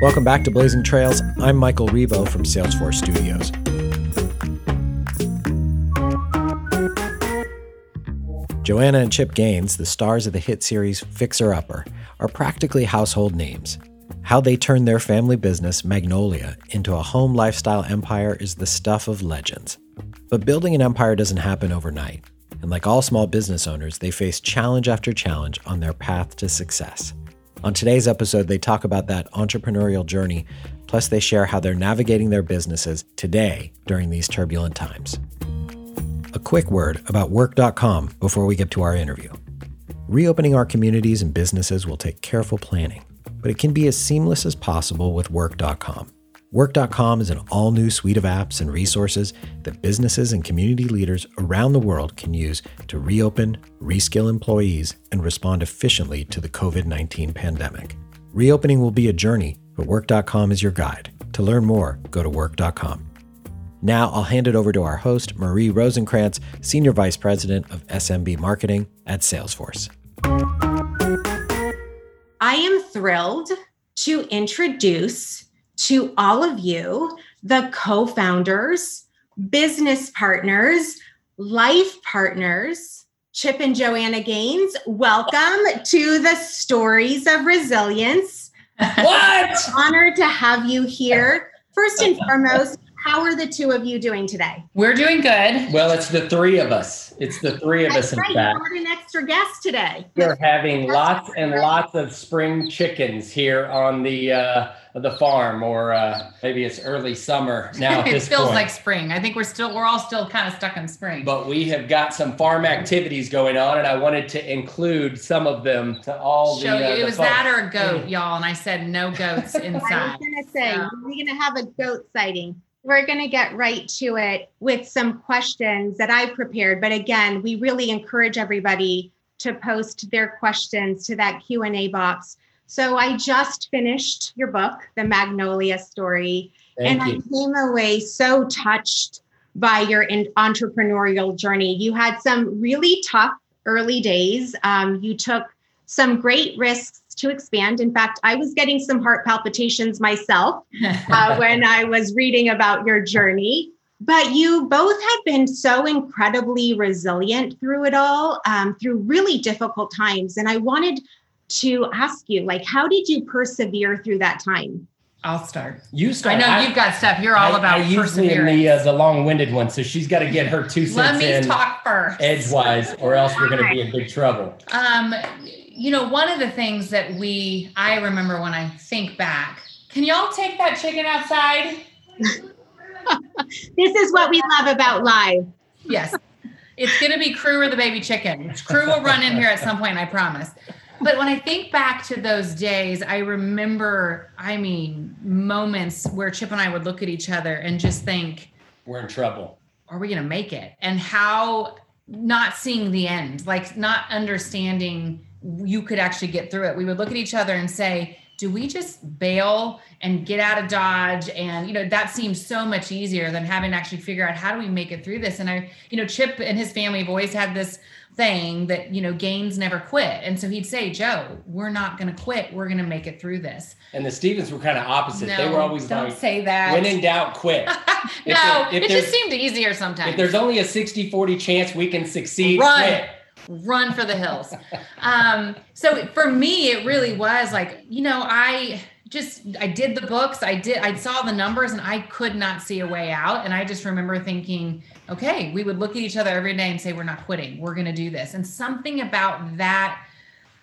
Welcome back to Blazing Trails. I'm Michael Revo from Salesforce Studios. Joanna and Chip Gaines, the stars of the hit series Fixer Upper, are practically household names. How they turned their family business, Magnolia, into a home lifestyle empire is the stuff of legends. But building an empire doesn't happen overnight. And like all small business owners, they face challenge after challenge on their path to success. On today's episode, they talk about that entrepreneurial journey, plus, they share how they're navigating their businesses today during these turbulent times. A quick word about Work.com before we get to our interview. Reopening our communities and businesses will take careful planning, but it can be as seamless as possible with Work.com. Work.com is an all new suite of apps and resources that businesses and community leaders around the world can use to reopen, reskill employees, and respond efficiently to the COVID 19 pandemic. Reopening will be a journey, but Work.com is your guide. To learn more, go to Work.com. Now I'll hand it over to our host, Marie Rosecrans, Senior Vice President of SMB Marketing at Salesforce. I am thrilled to introduce to all of you, the co founders, business partners, life partners, Chip and Joanna Gaines. Welcome to the Stories of Resilience. What? Honored to have you here. First and foremost, how are the two of you doing today? We're doing good. Well, it's the three of us. It's the three of That's us, in right. fact. You're an extra guest today. We're having That's lots and right. lots of spring chickens here on the uh, the farm, or uh, maybe it's early summer now. At it this feels point. like spring. I think we're still we're all still kind of stuck in spring. But we have got some farm activities going on, and I wanted to include some of them to all Show the. Uh, you the it was folks. that or a goat, y'all, and I said no goats inside. I was going to say, So- we're going to have a goat sighting. We're going to get right to it with some questions that I prepared. But again, we really encourage everybody to post their questions to that Q&A box. So I just finished your book, The Magnolia Story, Thank and you. I came away so touched by your entrepreneurial journey. You had some really tough early days. Um, you took some great risks to expand. In fact, I was getting some heart palpitations myself uh, when I was reading about your journey. But you both have been so incredibly resilient through it all, um, through really difficult times. And I wanted to ask you, like, how did you persevere through that time? I'll start. You start. I start. know you've got stuff. You're all I- about I usually am perseverance. the uh, the long-winded one, so she's got to get her two cents Let cents me in talk first. edgewise, or else we're going to be in big trouble. Um, you know, one of the things that we I remember when I think back. Can y'all take that chicken outside? This is what we love about live. Yes. It's going to be Crew or the baby chicken. Crew will run in here at some point, I promise. But when I think back to those days, I remember, I mean, moments where Chip and I would look at each other and just think, We're in trouble. are we going to make it? And how not seeing the end, like not understanding you could actually get through it. We would look at each other and say, do we just bail and get out of Dodge? And, you know, that seems so much easier than having to actually figure out how do we make it through this? And I, you know, Chip and his family have always had this thing that, you know, Gaines never quit. And so he'd say, Joe, we're not going to quit. We're going to make it through this. And the Stevens were kind of opposite. they were always don't like, say that. when in doubt, quit. no, there- if it just seemed easier sometimes. if there's only a 60 40 chance we can succeed, Run. quit. run for the hills. Um, so for me, it really was like, you know, I just I did the books, I did I saw the numbers and I could not see a way out. And I just remember thinking, okay, we would look at each other every day and say, We're not quitting, we're gonna do this. And something about that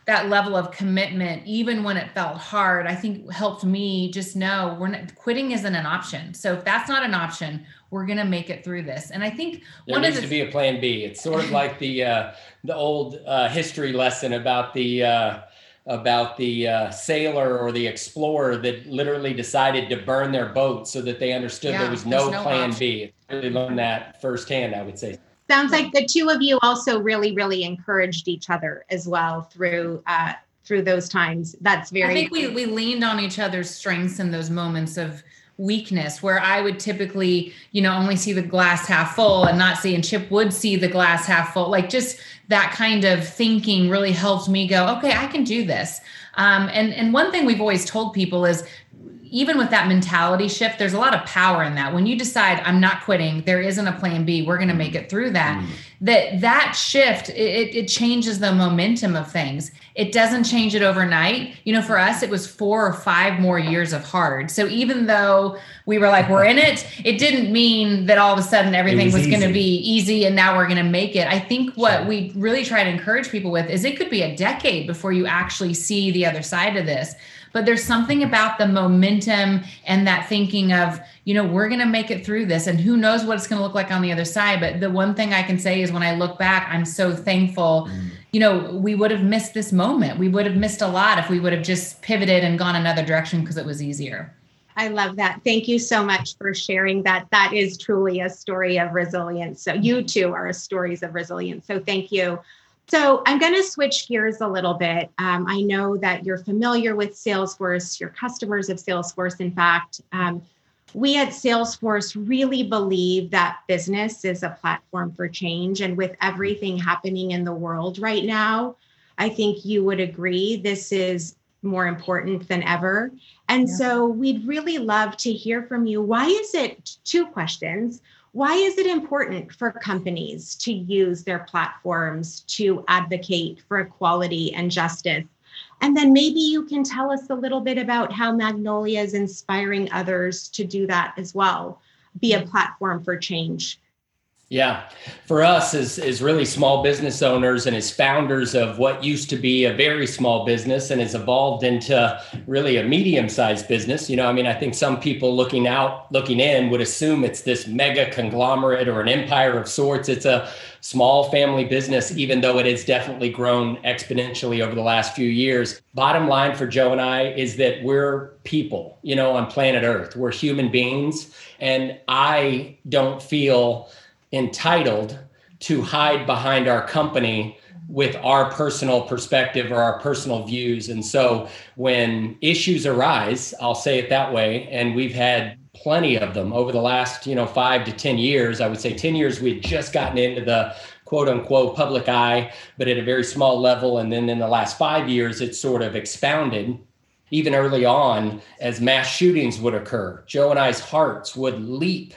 that level of commitment, even when it felt hard, I think helped me just know we're not quitting isn't an option. So if that's not an option, we're gonna make it through this. And I think There one needs the to be a plan B. It's sort of like the uh, the old uh, history lesson about the uh, about the uh, sailor or the explorer that literally decided to burn their boat so that they understood Yeah, there was no, no plan option. B. Really learned that firsthand, I would say. Sounds like the two of you also really, really encouraged each other as well through uh, through those times. That's very. I think we we leaned on each other's strengths in those moments of weakness where I would typically, you know, only see the glass half full and not see and Chip would see the glass half full. Like just that kind of thinking really helped me go, okay, I can do this. Um, and and one thing we've always told people is even with that mentality shift, there's a lot of power in that. When you decide I'm not quitting, there isn't a plan B, we're going to make it through that. Mm. That that shift it, it changes the momentum of things. It doesn't change it overnight. You know, for us, it was four or five more years of hard. So even though we were like, we're in it, it didn't mean that all of a sudden everything was, was going to be easy and now we're going to make it. I think what sure. we really try to encourage people with is it could be a decade before you actually see the other side of this but there's something about the momentum and that thinking of you know we're going to make it through this and who knows what it's going to look like on the other side but the one thing i can say is when i look back i'm so thankful mm. you know we would have missed this moment we would have missed a lot if we would have just pivoted and gone another direction because it was easier I love that. Thank you so much for sharing that. That is truly a story of resilience. So, you too are stories of resilience. So, thank you. So I'm going to switch gears a little bit. Um, I know that you're familiar with Salesforce, your customers of Salesforce. In fact, um, we at Salesforce really believe that business is a platform for change. And with everything happening in the world right now, I think you would agree this is more important than ever. And yeah. so we'd really love to hear from you. Why is it two questions? Why is it important for companies to use their platforms to advocate for equality and justice? And then maybe you can tell us a little bit about how Magnolia is inspiring others to do that as well, be a mm. platform for change. Yeah, for us as, as really small business owners and as founders of what used to be a very small business and has evolved into really a medium sized business. You know, I mean, I think some people looking out, looking in would assume it's this mega conglomerate or an empire of sorts. It's a small family business, even though it has definitely grown exponentially over the last few years. Bottom line for Joe and I is that we're people, you know, on planet Earth. We're human beings. And I don't feel entitled to hide behind our company with our personal perspective or our personal views. And so when issues arise, I'll say it that way, and we've had plenty of them over the last, you know, 5 to 10 years. I would say 10 years we had just gotten into the quote unquote public eye, but at a very small level and then in the last 5 years it's sort of expounded even early on as mass shootings would occur. Joe and I's hearts would leap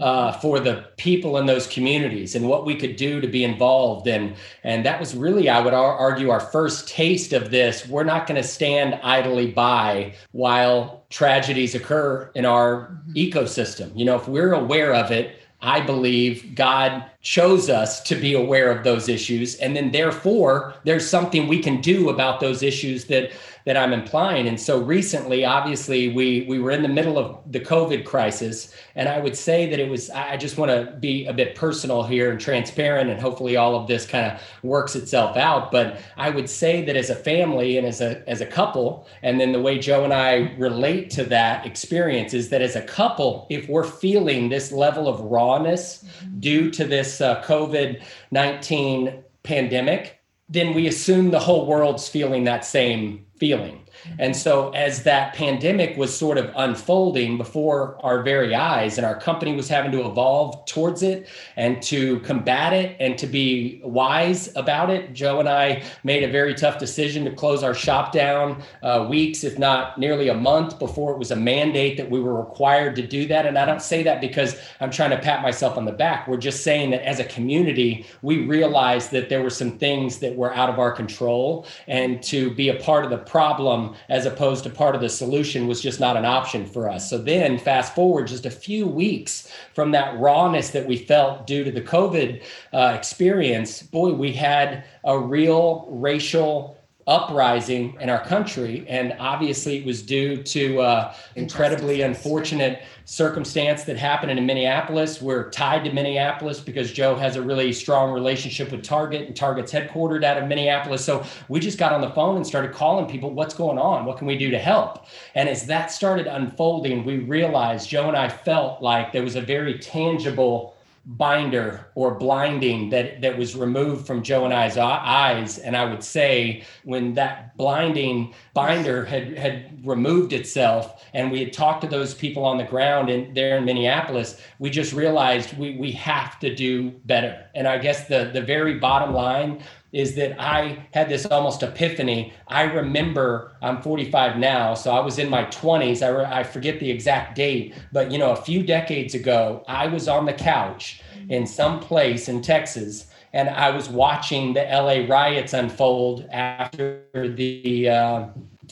uh, for the people in those communities and what we could do to be involved. And, and that was really, I would argue, our first taste of this. We're not going to stand idly by while tragedies occur in our mm-hmm. ecosystem. You know, if we're aware of it, I believe God chose us to be aware of those issues. And then, therefore, there's something we can do about those issues that that I'm implying. And so recently, obviously, we we were in the middle of the COVID crisis, and I would say that it was. I just want to be a bit personal here and transparent, and hopefully, all of this kind of works itself out. But I would say that as a family and as a as a couple, and then the way Joe and I relate to that experience is that as a couple, if we're feeling this level of rawness mm-hmm. due to this uh, COVID nineteen pandemic then we assume the whole world's feeling that same feeling. And so, as that pandemic was sort of unfolding before our very eyes, and our company was having to evolve towards it and to combat it and to be wise about it, Joe and I made a very tough decision to close our shop down uh, weeks, if not nearly a month, before it was a mandate that we were required to do that. And I don't say that because I'm trying to pat myself on the back. We're just saying that as a community, we realized that there were some things that were out of our control, and to be a part of the problem as opposed to part of the solution was just not an option for us. So then, fast forward just a few weeks from that rawness that we felt due to the COVID uh, experience, boy, we had a real racial uprising in our country. And obviously, it was due to uh, incredibly unfortunate circumstance that happened in Minneapolis. We're tied to Minneapolis because Joe has a really strong relationship with Target, and Target's headquartered out of Minneapolis. So we just got on the phone and started calling people, what's going on? What can we do to help? And as that started unfolding, we realized, Joe and I felt like there was a very tangible binder or blinding that that was removed from Joe and I's eyes. And I would say when that blinding binder had had removed itself and we had talked to those people on the ground in there in Minneapolis we just realized we we have to do better. And I guess the the very bottom line is that I had this almost epiphany. I remember I'm 45 now, so I was in my 20s. I, re- I forget the exact date, but you know, a few decades ago, I was on the couch in some place in Texas, and I was watching the LA riots unfold after the. Uh,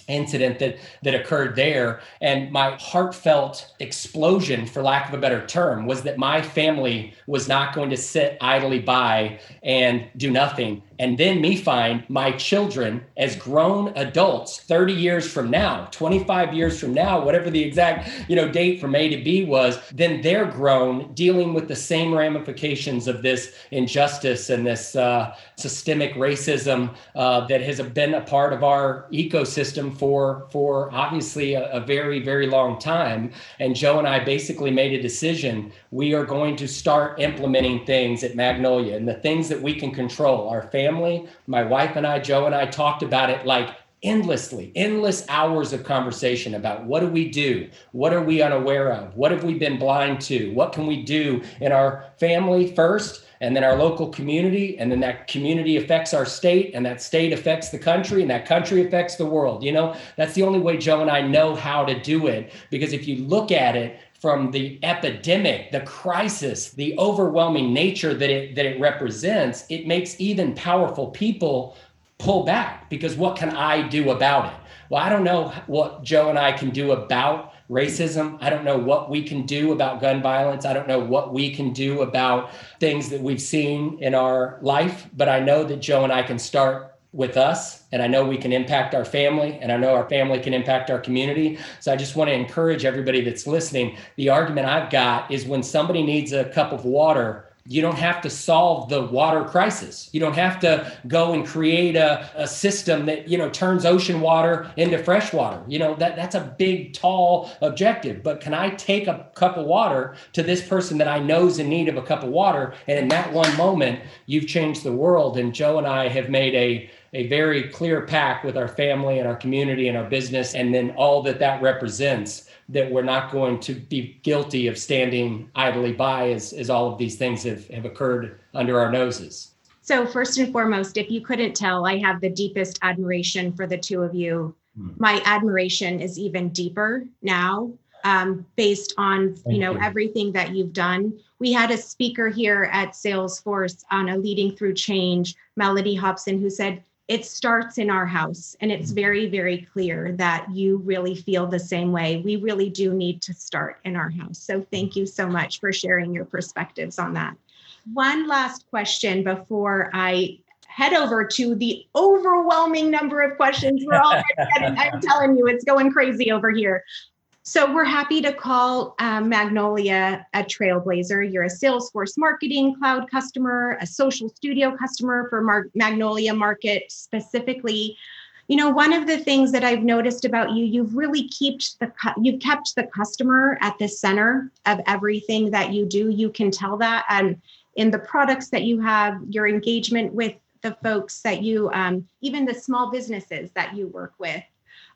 incident that that occurred there and my heartfelt explosion for lack of a better term was that my family was not going to sit idly by and do nothing and then me find my children as grown adults 30 years from now 25 years from now whatever the exact you know date from a to b was then they're grown dealing with the same ramifications of this injustice and this uh, systemic racism uh, that has been a part of our ecosystem for for obviously a, a very very long time. And joe and i basically made a decision. We are going to start implementing things at magnolia. And the things that we can control our family family, my wife and I, Joe and I talked about it like endlessly, endless hours of conversation about what do we do? What are we unaware of? What have we been blind to? What can we do in our family first? And then our local community, and then that community affects our state, and that state affects the country, and that country affects the world. You know, that's the only way Joe and I know how to do it. Because if you look at it from the epidemic, the crisis, the overwhelming nature that it that it represents, it makes even powerful people pull back because what can I do about it? Well, I don't know what Joe and I can do about racism. I don't know what we can do about gun violence. I don't know what we can do about things that we've seen in our life, but I know that Joe and I can start with us and i know we can impact our family and i know our family can impact our community. So i just want to encourage everybody that's listening the argument i've got is when somebody needs a cup of water you don't have to solve the water crisis. You don't have to go and create a, a system that you know turns ocean water into fresh water. You know that that's a big tall objective. But can i take a cup of water to this person that i know is in need of a cup of water? And in that one moment you've changed the world. And joe and i have made a a very clear pact with our family and our community and our business, and then all that that represents. That we're not going to be guilty of standing idly by as, as all of these things have, have occurred under our noses. So, first and foremost, if you couldn't tell, I have the deepest admiration for the two of you. Hmm. My admiration is even deeper now um, based on you know you. everything that you've done. We had a speaker here at Salesforce on a leading through change, Mellody Hobson, who said it starts in our house and it's mm-hmm. very very clear that you really feel the same way. We really do need to start in our house. So thank you so much for sharing your perspectives on that. One last question before i head over to the overwhelming number of questions we're all getting. I'm telling you it's going crazy over here so we're happy to call um, Magnolia a trailblazer. You're a Salesforce Marketing Cloud customer, a Social Studio customer for Mar- Magnolia Market specifically. You know, one of the things that I've noticed about you, you've really kept the cu- you've kept the customer at the center of everything that you do. You can tell that, and in the products that you have, your engagement with the folks that you, um, even the small businesses that you work with.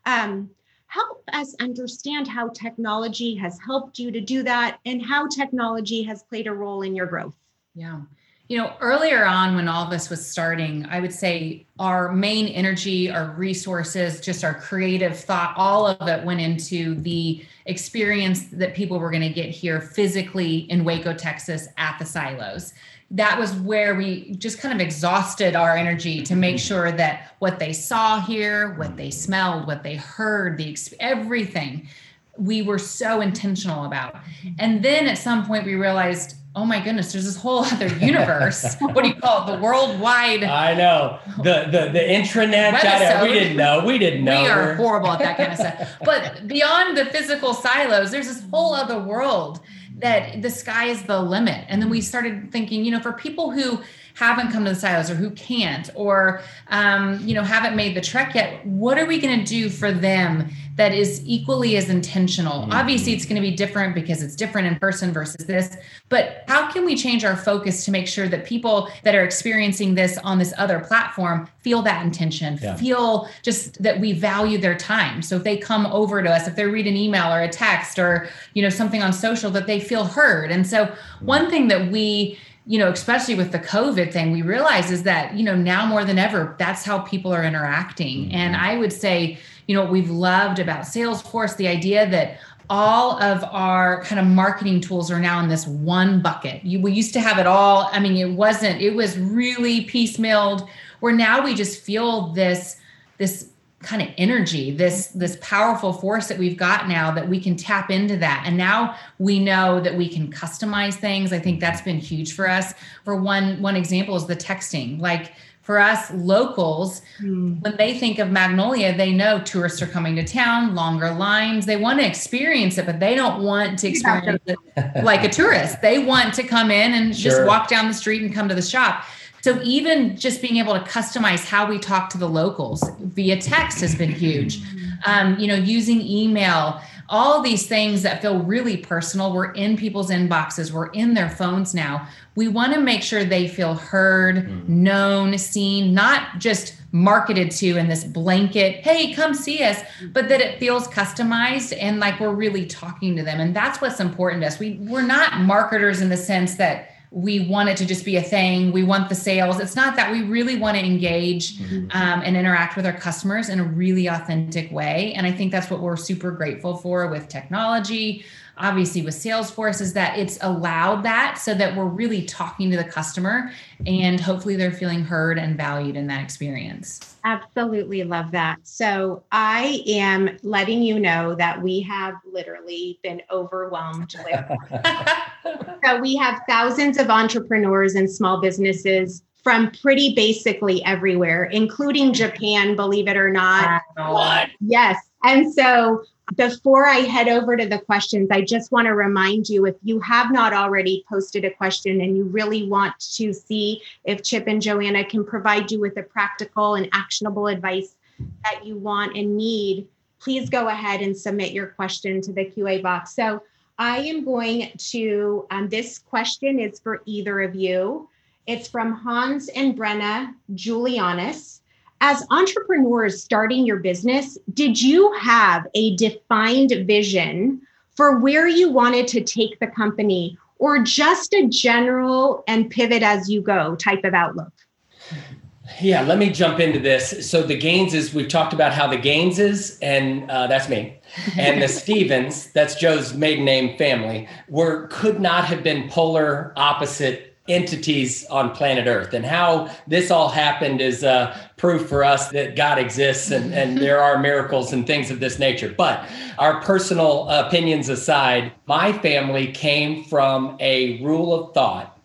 Um, help us understand how technology has helped you to do that and how technology has played a role in your growth. Yeah. You know, earlier on when all this was starting, I would say our main energy, our resources, just our creative thought, all of it went into the experience that people were going to get here physically in Waco, Texas at the silos that was where we just kind of exhausted our energy to make mm-hmm. sure that what they saw here, what they smelled, what they heard, the everything we were so intentional about. Mm-hmm. And then at some point we realized, oh my goodness, there's this whole other universe. what do you call it? The worldwide. I know the the the intranet. we didn't know. We didn't know. We are horrible at that kind of stuff. But beyond the physical silos, there's this whole other world that the sky is the limit. And then we started thinking, you know, for people who haven't come to the silos or who can't or um, you know haven't made the trek yet what are we going to do for them that is equally as intentional. Mm-hmm. Obviously, it's going to be different because it's different in person versus this. But how can we change our focus to make sure that people that are experiencing this on this other platform feel that intention, yeah. feel just that we value their time? So if they come over to us, if they read an email or a text or you know something on social, that they feel heard. And so mm-hmm. one thing that we you know, especially with the COVID thing, we realize is that, you know, now more than ever, that's how people are interacting. Mm-hmm. And I would say, you know, what we've loved about Salesforce, the idea that all of our kind of marketing tools are now in this one bucket. You, we used to have it all. I mean, it wasn't, it was really piecemealed, where now we just feel this, this kind of energy this this powerful force that we've got now that we can tap into that. And now we know that we can customize things. I think that's been huge for us. For one one example is the texting. Like for us locals mm. when they think of magnolia they know tourists are coming to town longer lines. They want to experience it but they don't want to experience it like a tourist. They want to come in and sure. just walk down the street and come to the shop so even just being able to customize how we talk to the locals via text has been huge. Um, you know, using email, all these things that feel really personal. We're in people's inboxes, we're in their phones now. We want to make sure they feel heard, mm. known, seen, not just marketed to in this blanket, hey, come see us, but that it feels customized and like we're really talking to them. And that's what's important to us. We we're not marketers in the sense that we want it to just be a thing. We want the sales. It's not that we really want to engage mm-hmm. um, and interact with our customers in a really authentic way. And I think that's what we're super grateful for with technology, obviously with Salesforce, is that it's allowed that so that we're really talking to the customer and hopefully they're feeling heard and valued in that experience. Absolutely love that. So I am letting you know that we have literally been overwhelmed with. so we have thousands of entrepreneurs and small businesses from pretty basically everywhere, including Japan, believe it or not. What? Yes. And so before I head over to the questions, I just want to remind you if you have not already posted a question and you really want to see if Chip and Joanna can provide you with the practical and actionable advice that you want and need, please go ahead and submit your question to the QA box. So I am going to, um, this question is for either of you. It's from Hans and Brenna Julianis as entrepreneurs starting your business, did you have a defined vision for where you wanted to take the company or just a general and pivot as you go type of outlook? Yeah, let me jump into this. So the Gaineses, we've talked about how the Gaineses, and uh, that's me, and the Stevens, that's Joe's maiden name family, were could not have been polar opposite entities on planet Earth. And how this all happened is uh, proof for us that God exists and, and there are miracles and things of this nature. But our personal opinions aside, my family came from a rule of thought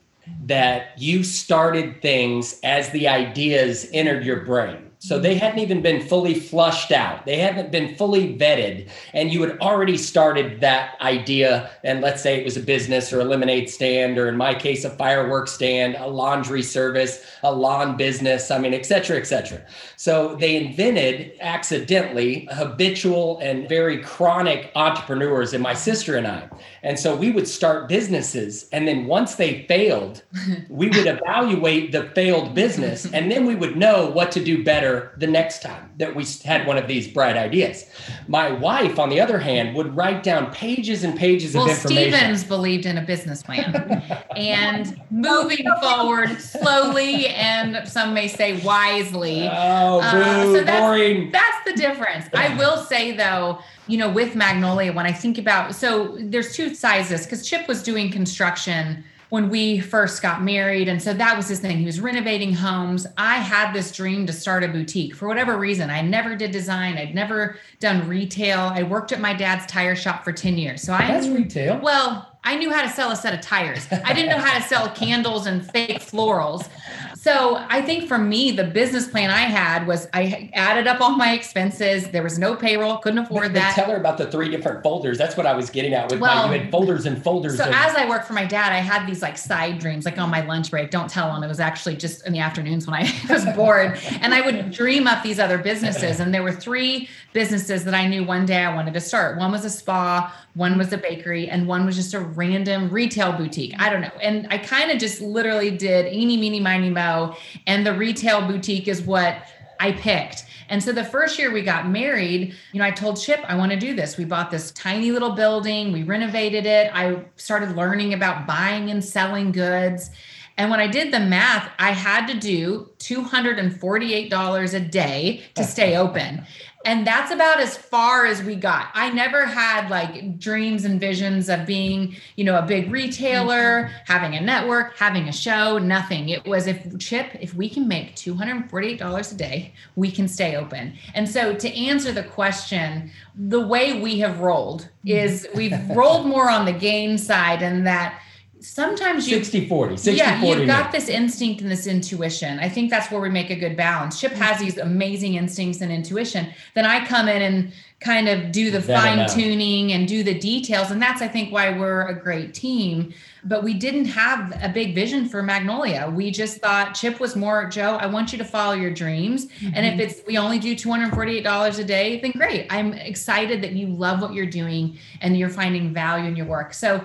that you started things as the ideas entered your brain. So they hadn't even been fully flushed out. They hadn't been fully vetted. And you had already started that idea. And let's say it was a business or a lemonade stand, or in my case, a fireworks stand, a laundry service, a lawn business, I mean, et cetera, et cetera. So they invented accidentally habitual and very chronic entrepreneurs, and my sister and I. And so we would start businesses. And then once they failed, we would evaluate the failed business. And then we would know what to do better better the next time that we had one of these bright ideas. My wife, on the other hand, would write down pages and pages well, of information. Stevens believed in a business plan and moving forward slowly and some may say wisely. Oh, uh, boo, so that's, boring. That's the difference. I will say though, you know, with Magnolia, when I think about so there's two sizes because Chip was doing construction when we first got married. And so that was his thing. He was renovating homes. I had this dream to start a boutique for whatever reason. I never did design, I'd never done retail. I worked at my dad's tire shop for 10 years. So I That's retail. Well, I knew how to sell a set of tires. I didn't know how to sell candles and fake florals. So I think for me, the business plan I had was I added up all my expenses. There was no payroll, couldn't afford that. Tell her about the three different folders. That's what I was getting at with well, my, you had folders and folders. So as I worked for my dad, I had these like side dreams, like on my lunch break. Don't tell him. It was actually just in the afternoons when I was bored. and I would dream up these other businesses. And there were three businesses that I knew one day I wanted to start. One was a spa, one was a bakery, and one was just a random retail boutique. I don't know. And I kind of just literally did eeny, meeny, miny, And the retail boutique is what I picked. And so the first year we got married, you know, I told Chip, I want to do this. We bought this tiny little building, we renovated it. I started learning about buying and selling goods. And when I did the math, I had to do $248 a day to stay open. And that's about as far as we got. I never had like dreams and visions of being, you know, a big retailer, mm-hmm. having a network, having a show, nothing. It was if Chip, if we can make $248 a day, we can stay open. And so to answer the question, the way we have rolled is we've rolled more on the Gaines side and that sometimes you 60 40 60 yeah you've got this instinct and this intuition. I think that's where we make a good balance. Chip has these amazing instincts and intuition. Then i come in and kind of do the fine tuning and do the details and that's i think why we're a great team. But we didn't have a big vision for magnolia. We just thought chip was more joe i want you to follow your dreams mm-hmm. and if mm-hmm. it's we only do $248 a day then great. I'm excited that you love what you're doing and you're finding value in your work. So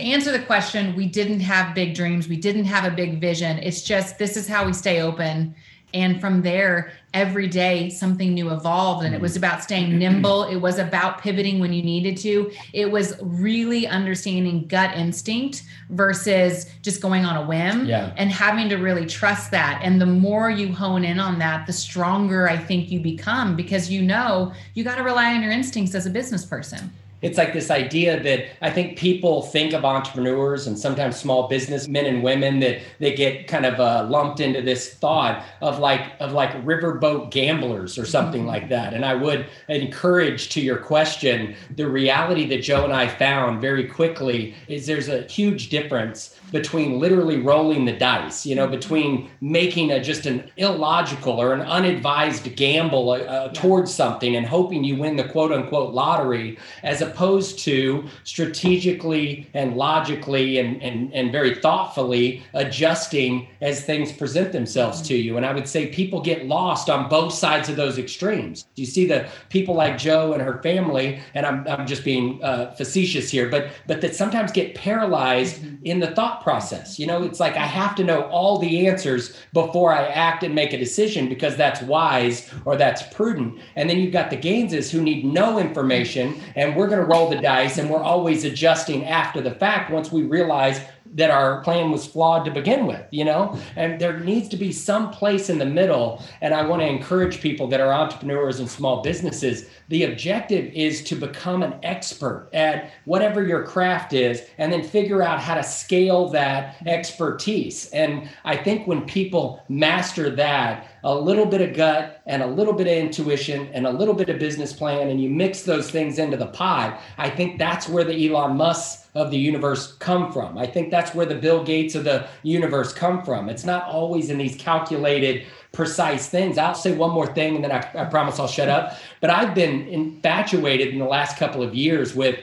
to answer the question, we didn't have big dreams. We didn't have a big vision. It's just this is how we stay open. And from there, every day something new evolved. And it was about staying nimble. It was about pivoting when you needed to. It was really understanding gut instinct versus just going on a whim yeah. and having to really trust that. And the more you hone in on that, the stronger I think you become because you know you got to rely on your instincts as a business person it's like this idea that I think people think of entrepreneurs and sometimes small business men and women that they get kind of uh, lumped into this thought of like of like riverboat gamblers or something like that. And I would encourage to your question, the reality that Joe and I found very quickly is there's a huge difference between literally rolling the dice, you know, between making a just an illogical or an unadvised gamble uh, uh towards something and hoping you win the quote unquote lottery, as opposed to strategically and logically and, and, and very thoughtfully adjusting as things present themselves to you. And I would say people get lost on both sides of those extremes. You see the people like Joe and her family, and I'm, I'm just being uh, facetious here, but but that sometimes get paralyzed in the thought process. You know, it's like I have to know all the answers before I act and make a decision because that's wise or that's prudent. And then you've got the Gaineses who need no information and we're going to roll the dice and we're always adjusting after the fact once we realize that our plan was flawed to begin with, you know? And there needs to be some place in the middle. And I want to encourage people that are entrepreneurs and small businesses. The objective is to become an expert at whatever your craft is and then figure out how to scale that expertise. And I think when people master that, a little bit of gut and a little bit of intuition and a little bit of business plan, and you mix those things into the pie, I think that's where the Elon Musk of the universe come from. I think that's where the Bill Gates of the universe come from. It's not always in these calculated, precise things. I'll say one more thing and then I, I promise I'll shut up. But I've been infatuated in the last couple of years with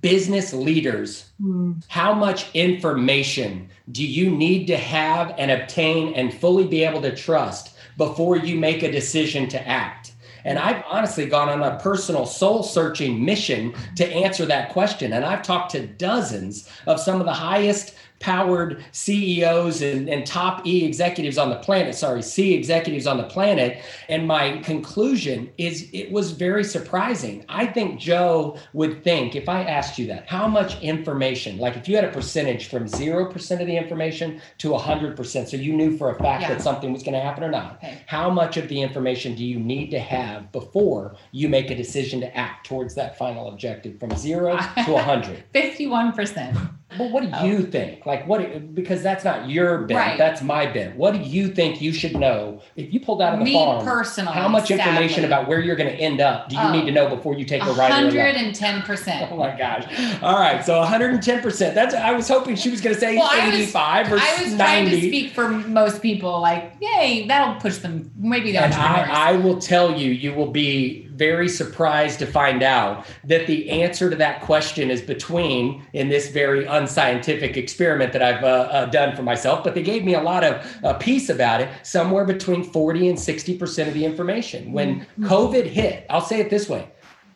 business leaders. Mm. How much information do you need to have and obtain and fully be able to trust before you make a decision to act? And I've honestly gone on a personal soul searching mission to answer that question. And I've talked to dozens of some of the highest powered CEOs and, and top E executives on the planet, sorry, C executives on the planet. And my conclusion is it was very surprising. I think Joe would think, if I asked you that, how much information, like if you had a percentage from 0% of the information to 100%, so you knew for a fact yeah. that something was going to happen or not, okay. how much of the information do you need to have before you make a decision to act towards that final objective from zero to 100? 51%. Well, what do oh. you um, think? Like, what? Because that's not your bit. Right. That's my bit. What do you think you should know if you pulled out of the Me farm? personally, how much sadly. information about where you're going to end up do you oh, need to oh. know before you take a ride? Hundred and ten percent. Oh my gosh! All right, so 110 percent. That's. I was hoping she was going to say well, 85 was, or I was 90. trying to speak for most people. Like, yay, that'll push them. Maybe they'll. I, I will tell you, you will be very surprised to find out that the answer to that question is between in this very unscientific experiment that I've uh, uh, done for myself. But they gave me a lot of uh, peace about it, somewhere between 40 and 60% of the information. When mm-hmm. COVID hit, I'll say it this way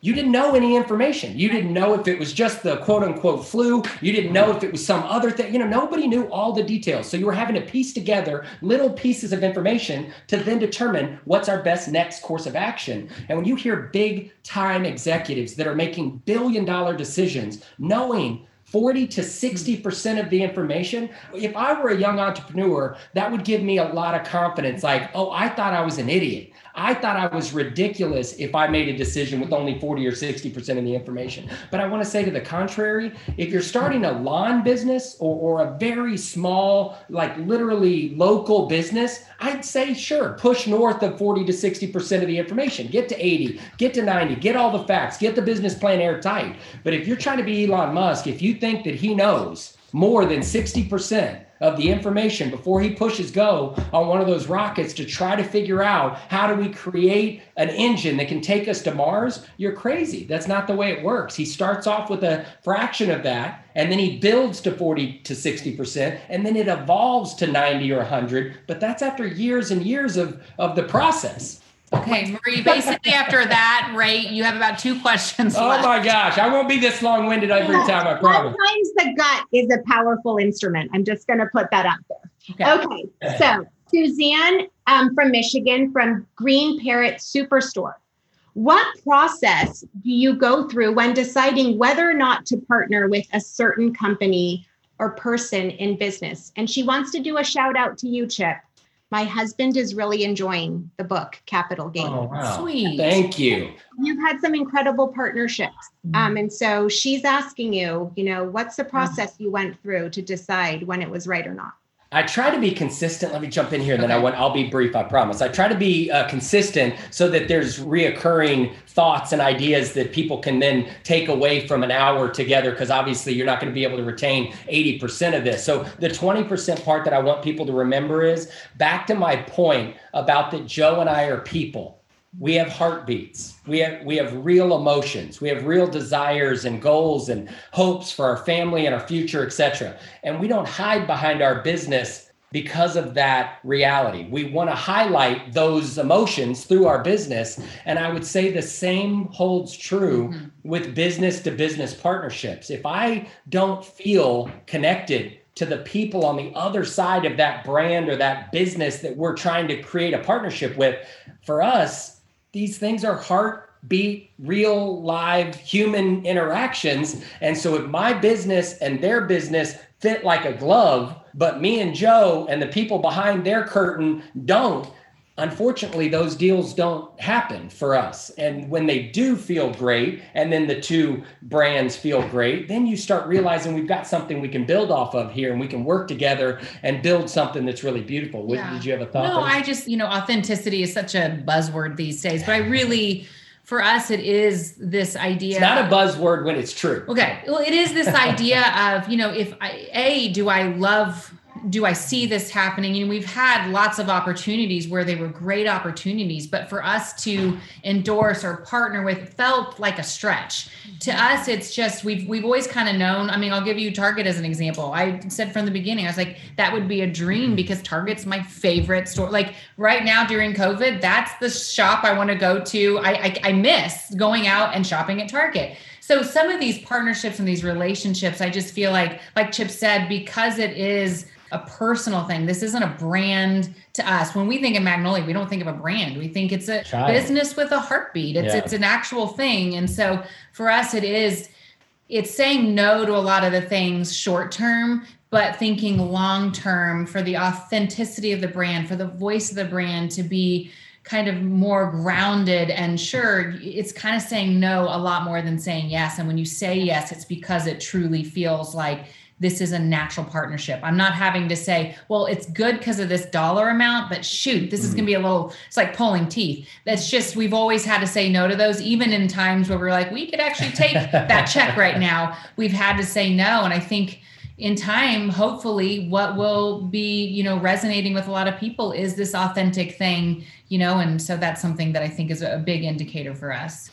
you didn't know any information. You didn't know if it was just the quote unquote flu. You didn't know if it was some other thing. You know, nobody knew all the details. So you were having to piece together little pieces of information to then determine what's our best next course of action. And when you hear big time executives that are making billion dollar decisions, knowing 40 to 60% of the information. If I were a young entrepreneur, that would give me a lot of confidence. Like, oh, I thought I was an idiot. I thought I was ridiculous if I made a decision with only 40 or 60% of the information. But I want to say to the contrary, if you're starting a lawn business or, or a very small, like literally local business, I'd say sure, push north of 40 to 60% of the information. Get to 80, get to 90, get all the facts, get the business plan airtight. But if you're trying to be Elon Musk, if you think that he knows more than 60% of the information before he pushes go on one of those rockets to try to figure out how do we create an engine that can take us to Mars, you're crazy. That's not the way it works. He starts off with a fraction of that and then he builds to 40 to 60% and then it evolves to 90 or 100, but that's after years and years of of the process. Okay, Marie, basically after that, right, you have about two questions. Oh left. my gosh, I won't be this long winded every time, I promise. Sometimes the gut is a powerful instrument. I'm just going to put that out there. Okay. okay so, Suzanne um, from Michigan from Green Parrot Superstore. What process do you go through when deciding whether or not to partner with a certain company or person in business? And she wants to do a shout out to you, Chip my husband is really enjoying the book Capital Gains. Oh, wow. Sweet. Thank you. You've had some incredible partnerships. Mm-hmm. Um, and so she's asking you, you know, what's the mm-hmm. process you went through to decide when it was right or not? I try to be consistent. Let me jump in here, and okay. then I want. I'll be brief. I promise. I try to be uh, consistent so that there's reoccurring thoughts and ideas that people can then take away from an hour together. Because obviously, you're not going to be able to retain 80% of this. So the 20% part that I want people to remember is back to my point about that. Joe and I are people we have heartbeats. We have we have real emotions. We have real desires and goals and hopes for our family and our future etc and we don't hide behind our business because of that reality. We want to highlight those emotions through our business. And i would say the same holds true mm-hmm. with business to business partnerships. If i don't feel connected to the people on the other side of that brand or that business that we're trying to create a partnership with for us these things are heartbeat, real, live human interactions. And so if my business and their business fit like a glove, but me and Joe and the people behind their curtain don't, unfortunately those deals don't happen for us. And when they do feel great and then the two brands feel great then you start realizing we've got something we can build off of here and we can work together and build something that's really beautiful. Yeah. did you have a thought no i just you know authenticity is such a buzzword these days but i really for us it is this idea it's not a buzzword when it's true. Okay well it is this idea of you know if i a do i love do I see this happening? And we've had lots of opportunities where they were great opportunities, but for us to endorse or partner with felt like a stretch. To mm-hmm. us, it's just we've we've always kind of known. I mean, I'll give you Target as an example. I said from the beginning, I was like, that would be a dream mm-hmm. because Target's my favorite store. Like right now during COVID, that's the shop I want to go to. I, I, I miss going out and shopping at Target. So some of these partnerships and these relationships, I just feel like, like Chip said, because it is a personal thing. This isn't a brand to us. When we think of Magnolia, we don't think of a brand. We think it's a Child. business with a heartbeat. It's yeah. it's an actual thing. And so for us it is it's saying no to a lot of the things short term, but thinking long term for the authenticity of the brand, for the voice of the brand to be kind of more grounded and sure it's kind of saying no a lot more than saying yes and when you say yes it's because it truly feels like this is a natural partnership. I'm not having to say, well, it's good because of this dollar amount, but shoot, this mm-hmm. is going to be a little, it's like pulling teeth. That's just, we've always had to say no to those, even in times where we're like, we could actually take that check right now. We've had to say no. And I think, in time hopefully what will be you know resonating with a lot of people is this authentic thing you know and so that's something that i think is a big indicator for us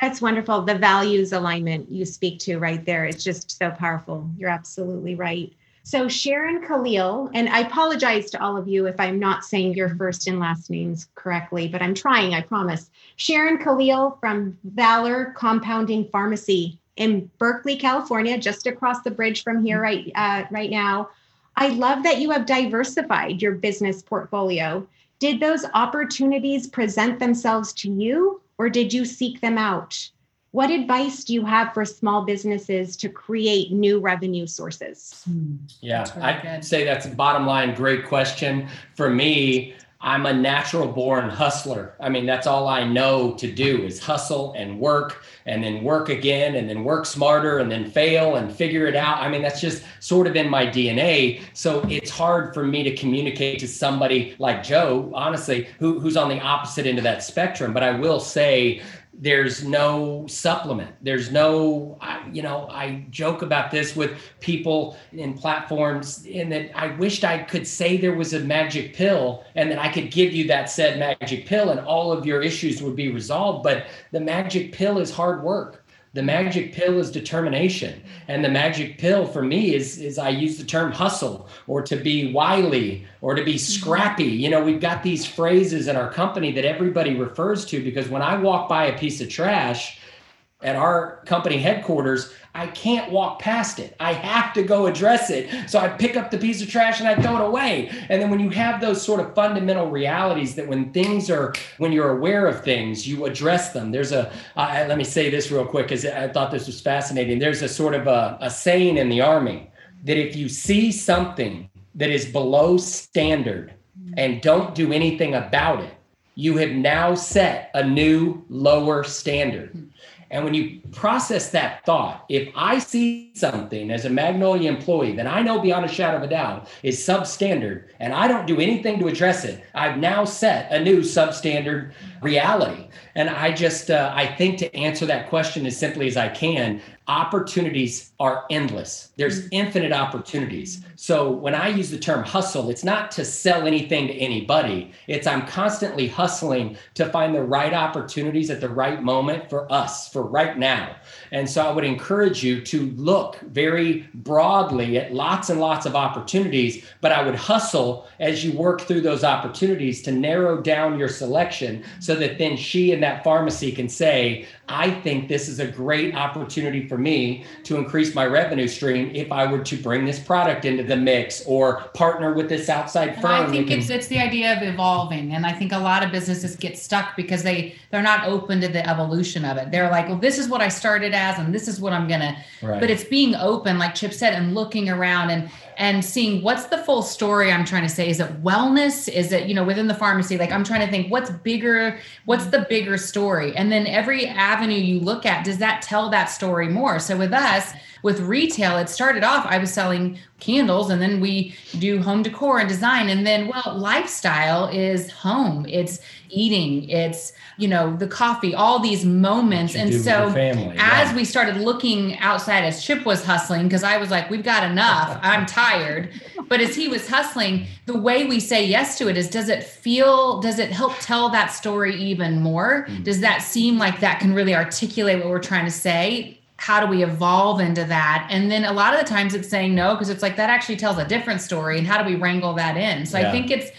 that's wonderful. The values alignment you speak to right there. It's just so powerful. You're absolutely right. So, Sharon Khalil, and I apologize to all of you if I'm not saying your first and last names correctly, but I'm trying, I promise. Sharon Khalil from Valor Compounding Pharmacy in Berkeley, California, just across the bridge from here right, uh, right now. I love that you have diversified your business portfolio. Did those opportunities present themselves to you or did you seek them out? what advice do you have for small businesses to create new revenue sources? Hmm. Yeah, I'd say that's a bottom line great question. For me, I'm a natural born hustler. I mean, that's all I know to do is hustle and work and then work again and then work smarter and then fail and figure it out. I mean, that's just sort of in my DNA. So it's hard for me to communicate to somebody like Joe, honestly, who, who's on the opposite end of that spectrum. But I will say there's no supplement. There's no you know i joke about this with people in platforms and that i wished i could say there was a magic pill and that i could give you that said magic pill and all of your issues would be resolved but the magic pill is hard work the magic pill is determination. And the magic pill for me is, is I use the term hustle or to be wily or to be mm-hmm. scrappy. You know, we've got these phrases in our company that everybody refers to because when I walk by a piece of trash at our company headquarters, I can't walk past it. I have to go address it. So I pick up the piece of trash and I throw it away. And then when you have those sort of fundamental realities that when things are, when you're aware of things, you address them. There's a. Uh, let me say this real quick because I thought this was fascinating. There's a sort of a, a saying in the Army that if you see something that is below standard and don't do anything about it, you have now set a new lower standard. And when you process that thought, if I see something as a Magnolia employee that I know beyond a shadow of a doubt is substandard and I don't do anything to address it, I've now set a new substandard reality. And I just, uh, I think to answer that question as simply as I can, opportunities are endless. There's mm. infinite opportunities. So when I use the term hustle, it's not to sell anything to anybody. It's I'm constantly hustling to find the right opportunities at the right moment for us, for right now. And so I would encourage you to look very broadly at lots and lots of opportunities, but I would hustle as you work through those opportunities to narrow down your selection so that then she and that pharmacy can say, I think this is a great opportunity for me to increase my revenue stream if I were to bring this product into the mix or partner with this outside firm. And I think it's it's the idea of evolving, and I think a lot of businesses get stuck because they they're not open to the evolution of it. They're like, well, this is what I started as, and this is what I'm gonna. Right. But it's being open, like Chip said, and looking around and and seeing what's the full story I'm trying to say. Is it wellness? Is it, you know, within the pharmacy? Like I'm trying to think what's bigger, what's the bigger story? And then every avenue you look at, does that tell that story more? So with us, with retail, it started off, I was selling candles and then we do home decor and design. And then, well, lifestyle is home, it's eating, it's you know the coffee all these moments. And so family, as yeah. we started looking outside as chip was hustling because i was like we've got enough. I'm tired. But as he was hustling the way we say yes to it is does it feel does it help tell that story even more? Mm-hmm. does that seem like that can really articulate what we're trying to say how do we evolve into that and then a lot of the times it's saying no because it's like that actually tells a different story and how do we wrangle that in so yeah. i think it's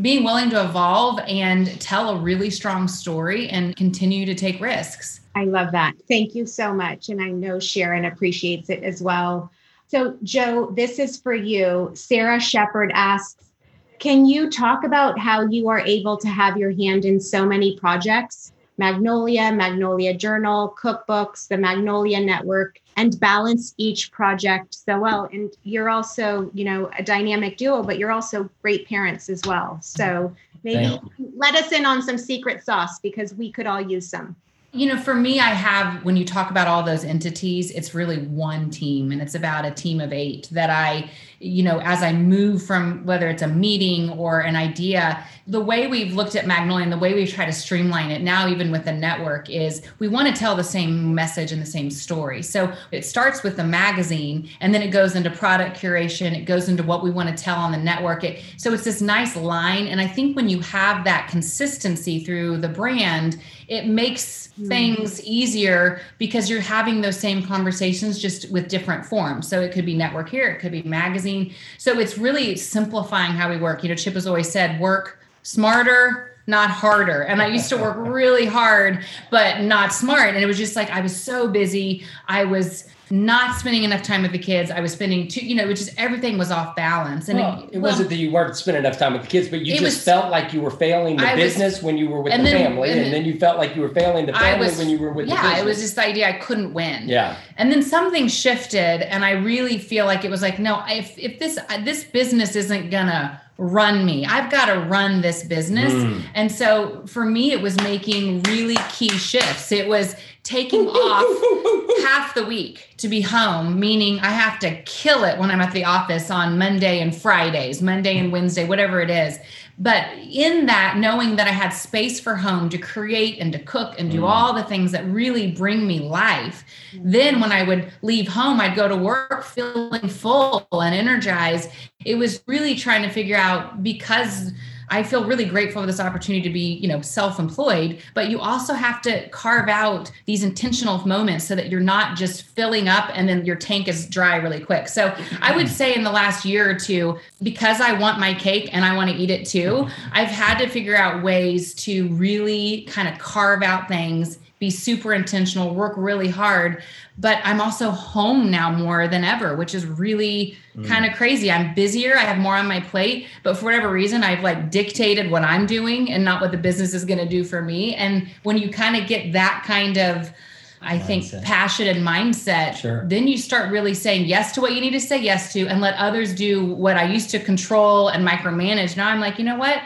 being willing to evolve and tell a really strong story and continue to take risks. I love that. Thank you so much. And I know Sharon appreciates it as well. So, Jo, this is for you. Sarah Shepard asks Can you talk about how you are able to have your hand in so many projects? Magnolia, Magnolia Journal, cookbooks, the Magnolia Network, and balance each project so well. And you're also, you know, a dynamic duo, but you're also great parents as well. So maybe let us in on some secret sauce because we could all use some. You know, for me, I have, when you talk about all those entities, it's really one team and it's about a team of eight that I, you know, as I move from whether it's a meeting or an idea, the way we've looked at Magnolia and the way we try to streamline it now, even with the network, is we want to tell the same message and the same story. So it starts with the magazine and then it goes into product curation, it goes into what we want to tell on the network. It, so it's this nice line. And I think when you have that consistency through the brand, it makes mm. things easier because you're having those same conversations just with different forms. So it could be network here, it could be magazine. So it's really simplifying how we work. You know, Chip has always said work smarter, not harder. And I used to work really hard, but not smart. And it was just like I was so busy. I was not spending enough time with the kids. I was spending too, you know, which is everything was off balance. And well, it, it well, wasn't that you weren't spending enough time with the kids, but you just was, felt like you were failing the I business was, when you were with the then, family. And, and, then you felt like you were failing the family was, when you were with yeah, the business. it was just the idea I couldn't win. Yeah. And then something shifted and I really feel like it was like, no, if if this this business isn't gonna run me. I've got to run this business. Mm. And so for me, it was making really key shifts. It was taking off half the week to be home, meaning I have to kill it when I'm at the office on Monday and Fridays, Monday and Wednesday, whatever it is. But in that, knowing that I had space for home to create and to cook and do mm. all the things that really bring me life, then when I would leave home, I'd go to work feeling full and energized. It was really trying to figure out because I feel really grateful for this opportunity to be, you know, self-employed, but you also have to carve out these intentional moments so that you're not just filling up and then your tank is dry really quick. So I would say in the last year or two, because I want my cake and I want to eat it too, I've had to figure out ways to really kind of carve out things be super intentional, work really hard. But I'm also home now more than ever, which is really mm. kind of crazy. I'm busier, I have more on my plate, but for whatever reason, I've like dictated what I'm doing and not what the business is going to do for me. And when you kind of get that kind of I mindset. think passion and mindset, sure. then you start really saying yes to what you need to say yes to and let others do what I used to control and micromanage. Now I'm like, you know what?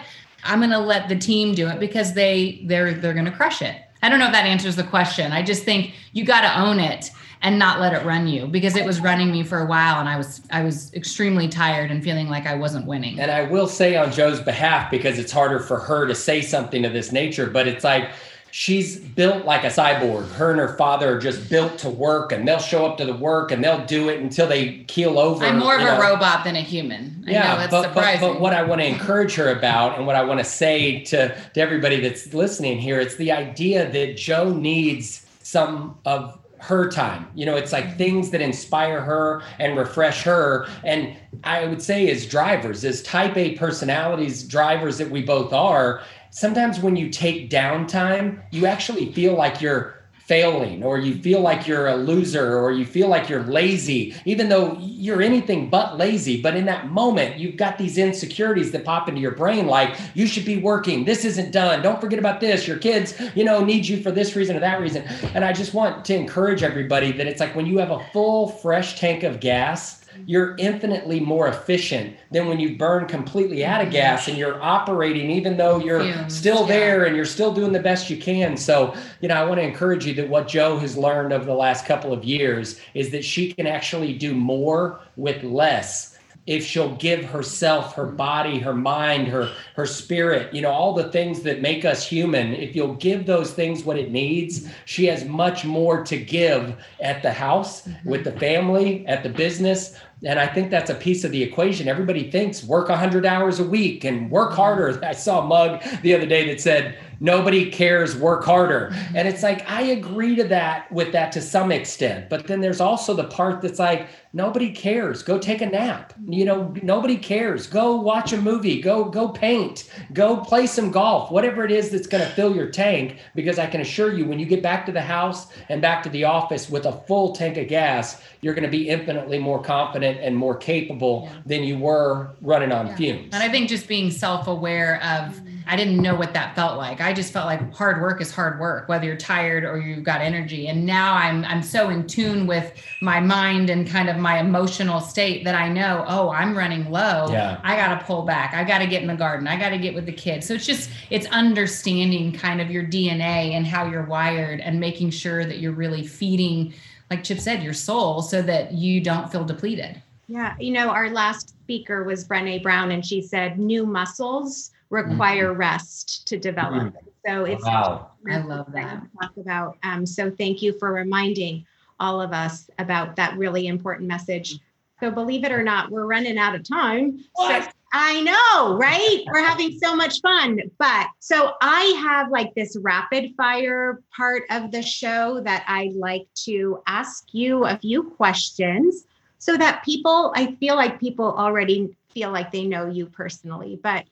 I'm going to let the team do it because they they're they're going to crush it. I don't know if that answers the question. I just think you got to own it and not let it run you because it was running me for a while and I was I was extremely tired and feeling like I wasn't winning. And I will say on Jo's behalf because it's harder for her to say something of this nature, but it's like she's built like a cyborg. Her and her father are just built to work, and they'll show up to the work and they'll do it until they keel over. I'm more of know. a robot than a human. I yeah, but, but, but what I want to encourage her about, and what I want to say to to everybody that's listening here, it's the idea that Jo needs some of her time. You know, it's like things that inspire her and refresh her. And I would say, as drivers, as type A personalities, drivers that we both are, sometimes when you take downtime, you actually feel like you're failing or you feel like you're a loser or you feel like you're lazy even though you're anything but lazy. But in that moment you've got these insecurities that pop into your brain like you should be working. This isn't done. Don't forget about this. Your kids you know need you for this reason or that reason. And i just want to encourage everybody that it's like when you have a full fresh tank of gas you're infinitely more efficient than when you burn completely out of gas and you're operating even though you're Fumes, still there yeah. and you're still doing the best you can. So, you know, I want to encourage you that what Jo has learned over the last couple of years is that she can actually do more with less if she'll give herself her body her mind her her spirit you know all the things that make us human if you'll give those things what it needs she has much more to give at the house mm-hmm. with the family at the business and I think that's a piece of the equation. Everybody thinks work 100 hours a week and work mm. harder. I saw a mug the other day that said, nobody cares, work harder. Mm-hmm. And it's like, I agree to that with that to some extent. But then there's also the part that's like, nobody cares. Go take a nap. You know, nobody cares. Go watch a movie. Go, go paint. Go play some golf, whatever it is that's going to fill your tank. Because I can assure you, when you get back to the house and back to the office with a full tank of gas, you're going to be infinitely more confident and more capable yeah. than you were running on yeah. fumes. And I think just being self aware of, mm-hmm. I didn't know what that felt like. I just felt like hard work is hard work, whether you're tired or you've got energy. And now I'm I'm so in tune with my mind and kind of my emotional state that I know, oh, I'm running low. Yeah. I got to pull back. I got to get in the garden. I got to get with the kids. So it's just it's understanding kind of your DNA and how you're wired and making sure that you're really feeding like Chip said, your soul so that you don't feel depleted. Yeah. You know, our last speaker was Brene Brown, and she said new muscles require mm-hmm. rest to develop. Mm-hmm. So it's wow. I love that. Talk about. Um, so thank you for reminding all of us about that really important message. So believe it or not, we're running out of time. What? So I know, right? We're having so much fun. But so I have like this rapid fire part of the show that I like to ask you a few questions so that people, I feel like people already feel like they know you personally. But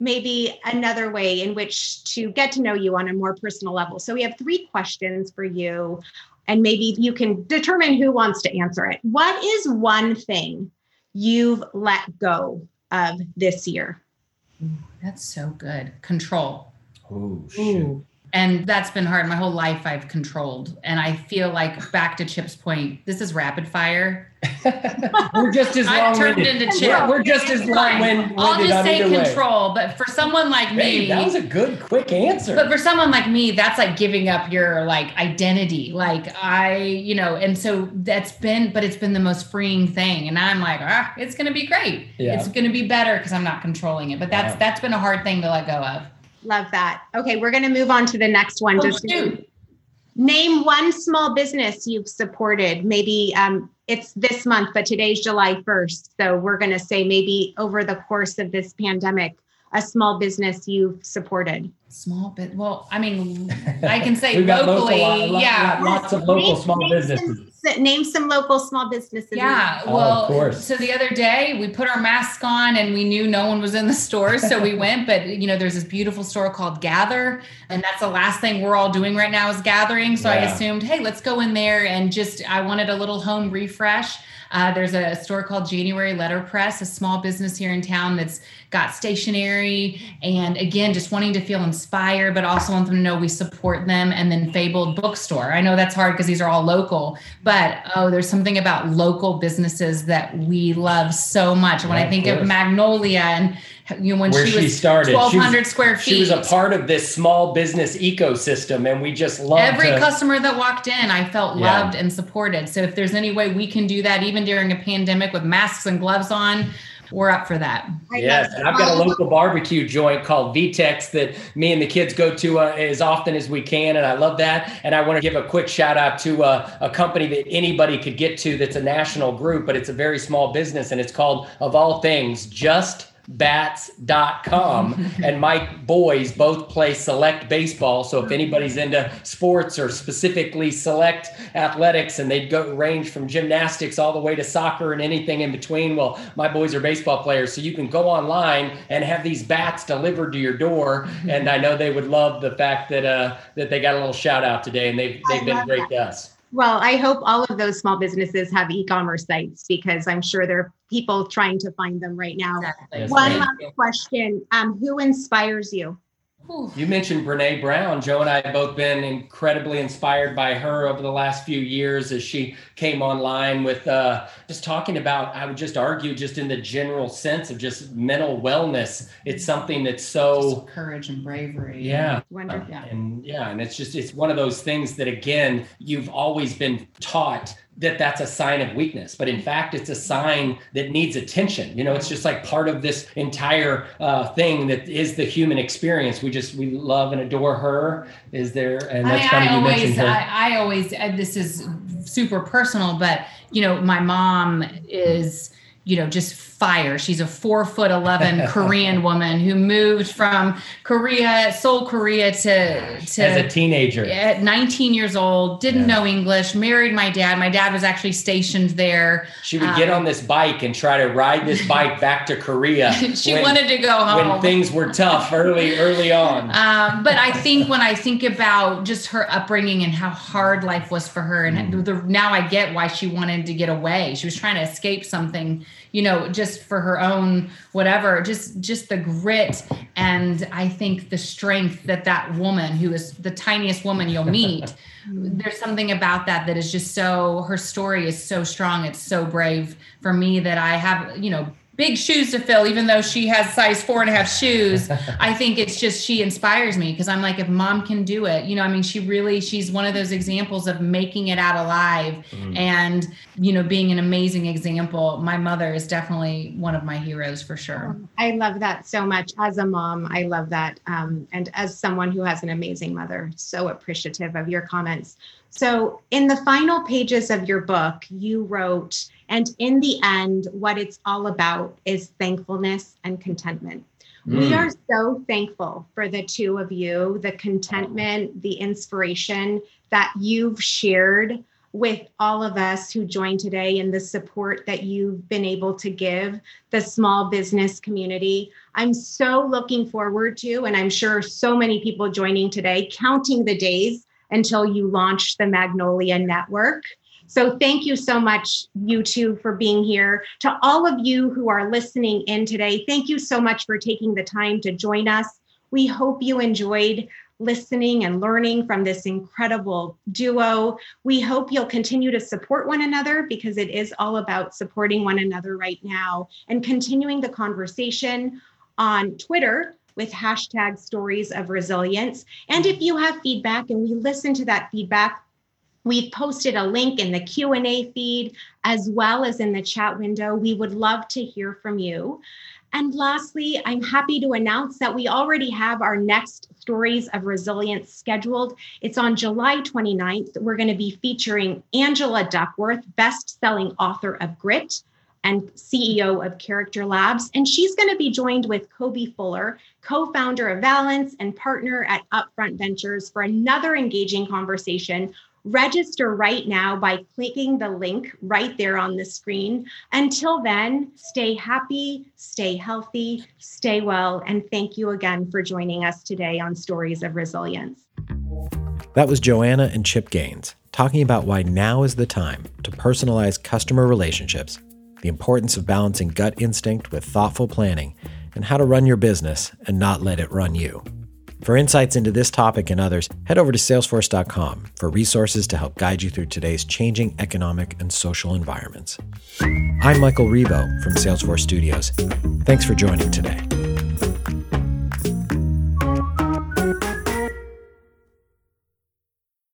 maybe another way in which to get to know you on a more personal level. So we have three questions for you, and maybe you can determine who wants to answer it. What is one thing you've let go of this year? That's so good. Control. Oh, shoot. And that's been hard. My whole life I've controlled. And I feel like back to Chip's point, this is rapid fire. we're just as I've turned into Chip. Yeah, we're just as long-winded. I'll just say either way. control. But for someone like Hey, me, that was a good, quick answer. but for someone like me, that's like giving up your like identity. Like I, you know, and so that's been, but it's been the most freeing thing. And I'm like, ah, it's gonna be great. Yeah. It's gonna be better because I'm not controlling it. But that's Wow. that's been a hard thing to let go of. Love that. Okay, we're going to move on to the next one. Oh, Just shoot. name one small business you've supported. Maybe um, it's this month, but today's July 1st. So we're going to say maybe over the course of this pandemic, a small business you've supported. Small bit. Well, I mean, I can say We've local- locally, lot- lot- yeah. lots of local Name- small businesses. Some, name some local small businesses. Yeah, Oh, well, of course. so the other day we put our masks on and we knew no one was in the store, so we went. But you know, there's this beautiful store called Gather, and that's the last thing we're all doing right now is gathering. So I assumed, hey, let's go in there and just I wanted a little home refresh. Uh, there's a store called January Letter Press, a small business here in town that's got stationery and again, just wanting to feel inspired, but also want them to know we support them. And then Fabled Bookstore. I know that's hard because these are all local, but oh, there's something about local businesses that we love so much. When Yeah, I think of course. Magnolia and you know when Where she she was started. She was- 1,200 square feet. She was a part of this small business ecosystem, and we just loved Every to, customer that walked in, I felt Yeah. loved and supported. So if there's any way we can do that, even during a pandemic with masks and gloves on, we're up for that. I Yes, and I've got a local barbecue joint called Vitek's that me and the kids go to uh, as often as we can, and I love that. And I want to give a quick shout out to uh, a company that anybody could get to that's a national group, but it's a very small business, and it's called, of all things, Just bats.com and my boys both play select baseball. So if anybody's into sports or specifically select athletics and they'd go range from gymnastics all the way to soccer and anything in between well my boys are baseball players. So you can go online and have these bats delivered to your door. And i know they would love the fact that uh that they got a little shout out today and they've they've been great that. to us Well, I hope all of those small businesses have e-commerce sites because I'm sure there are people trying to find them right now. Exactly. One ma'am. last question. Um, who inspires you? Whew. You mentioned Brene Brown. Jo and I have both been incredibly inspired by her over the last few years as she came online with uh, just talking about, I would just argue, just in the general sense of just mental wellness. It's something that's so, Just courage and bravery. yeah. Wonderful. Yeah. And yeah, and it's just, it's one of those things that, again, you've always been taught that that's a sign of weakness but in fact it's a sign that needs attention. You know it's just like part of this entire uh, thing that is the human experience. We just we love and adore her. Is there and that's mean, funny I you always, mentioned her. I, I always, this is super personal, but you know, my mom is, you know, just fire. She's a four foot 11 Korean woman who moved from Korea, Seoul, Korea to, to as a teenager at 19 years old, didn't Yeah. know English, married my dad. My dad was actually stationed there. she would get um, on this bike and try to ride this bike back to korea she when, wanted to go home. when things were tough early early on um, but I think when I think about just her upbringing and how hard life was for her, and Mm. the, now I get why she wanted to get away. She was trying to escape something, you know, just for her own whatever. Just just the grit and I think the strength that that woman, who is the tiniest woman you'll meet, there's something about that that is just so. Her story is so strong. It's so brave for me that I have, you know. Big shoes to fill, even though she has size four and a half shoes. I think it's just she inspires me because I'm like, if mom can do it, you know, I mean, she really, she's one of those examples of making it out alive Mm. and, you know, being an amazing example. My mother is definitely one of my heroes for sure. I love that so much. As a mom, I love that. Um, and as someone who has an amazing mother, so appreciative of your comments. So, in the final pages of your book, you wrote, and in the end, what it's all about is thankfulness and contentment. We Mm. are so thankful for the two of you, the contentment, the inspiration that you've shared with all of us who joined today and the support that you've been able to give the small business community. I'm so looking forward to, and I'm sure so many people joining today, counting the days until you launch the Magnolia Network. So thank you so much, you two, for being here. To all of you who are listening in today, thank you so much for taking the time to join us. We hope you enjoyed listening and learning from this incredible duo. We hope you'll continue to support one another because it is all about supporting one another right now and continuing the conversation on Twitter with hashtag stories of resilience. And if you have feedback and we listen to that feedback, We've posted a link in the Q&A feed as well as in the chat window. We would love to hear from you. And lastly, I'm happy to announce that we already have our next Stories of Resilience scheduled. It's on July 29th. We're going to be featuring Angela Duckworth, best-selling author of Grit and CEO of Character Labs. And she's going to be joined with Kobie Fuller, co founder of Valence and partner at Upfront Ventures, for another engaging conversation Register right now by clicking the link right there on the screen. Until then, stay happy, stay healthy, stay well, and thank you again for joining us today on Stories of Resilience. That was Joanna and Chip Gaines talking about why now is the time to personalize customer relationships, the importance of balancing gut instinct with thoughtful planning, and how to run your business and not let it run you. For insights into this topic and others, head over to salesforce.com for resources to help guide you through today's changing economic and social environments. I'm Michael Rebo from Salesforce Studios. Thanks for joining today.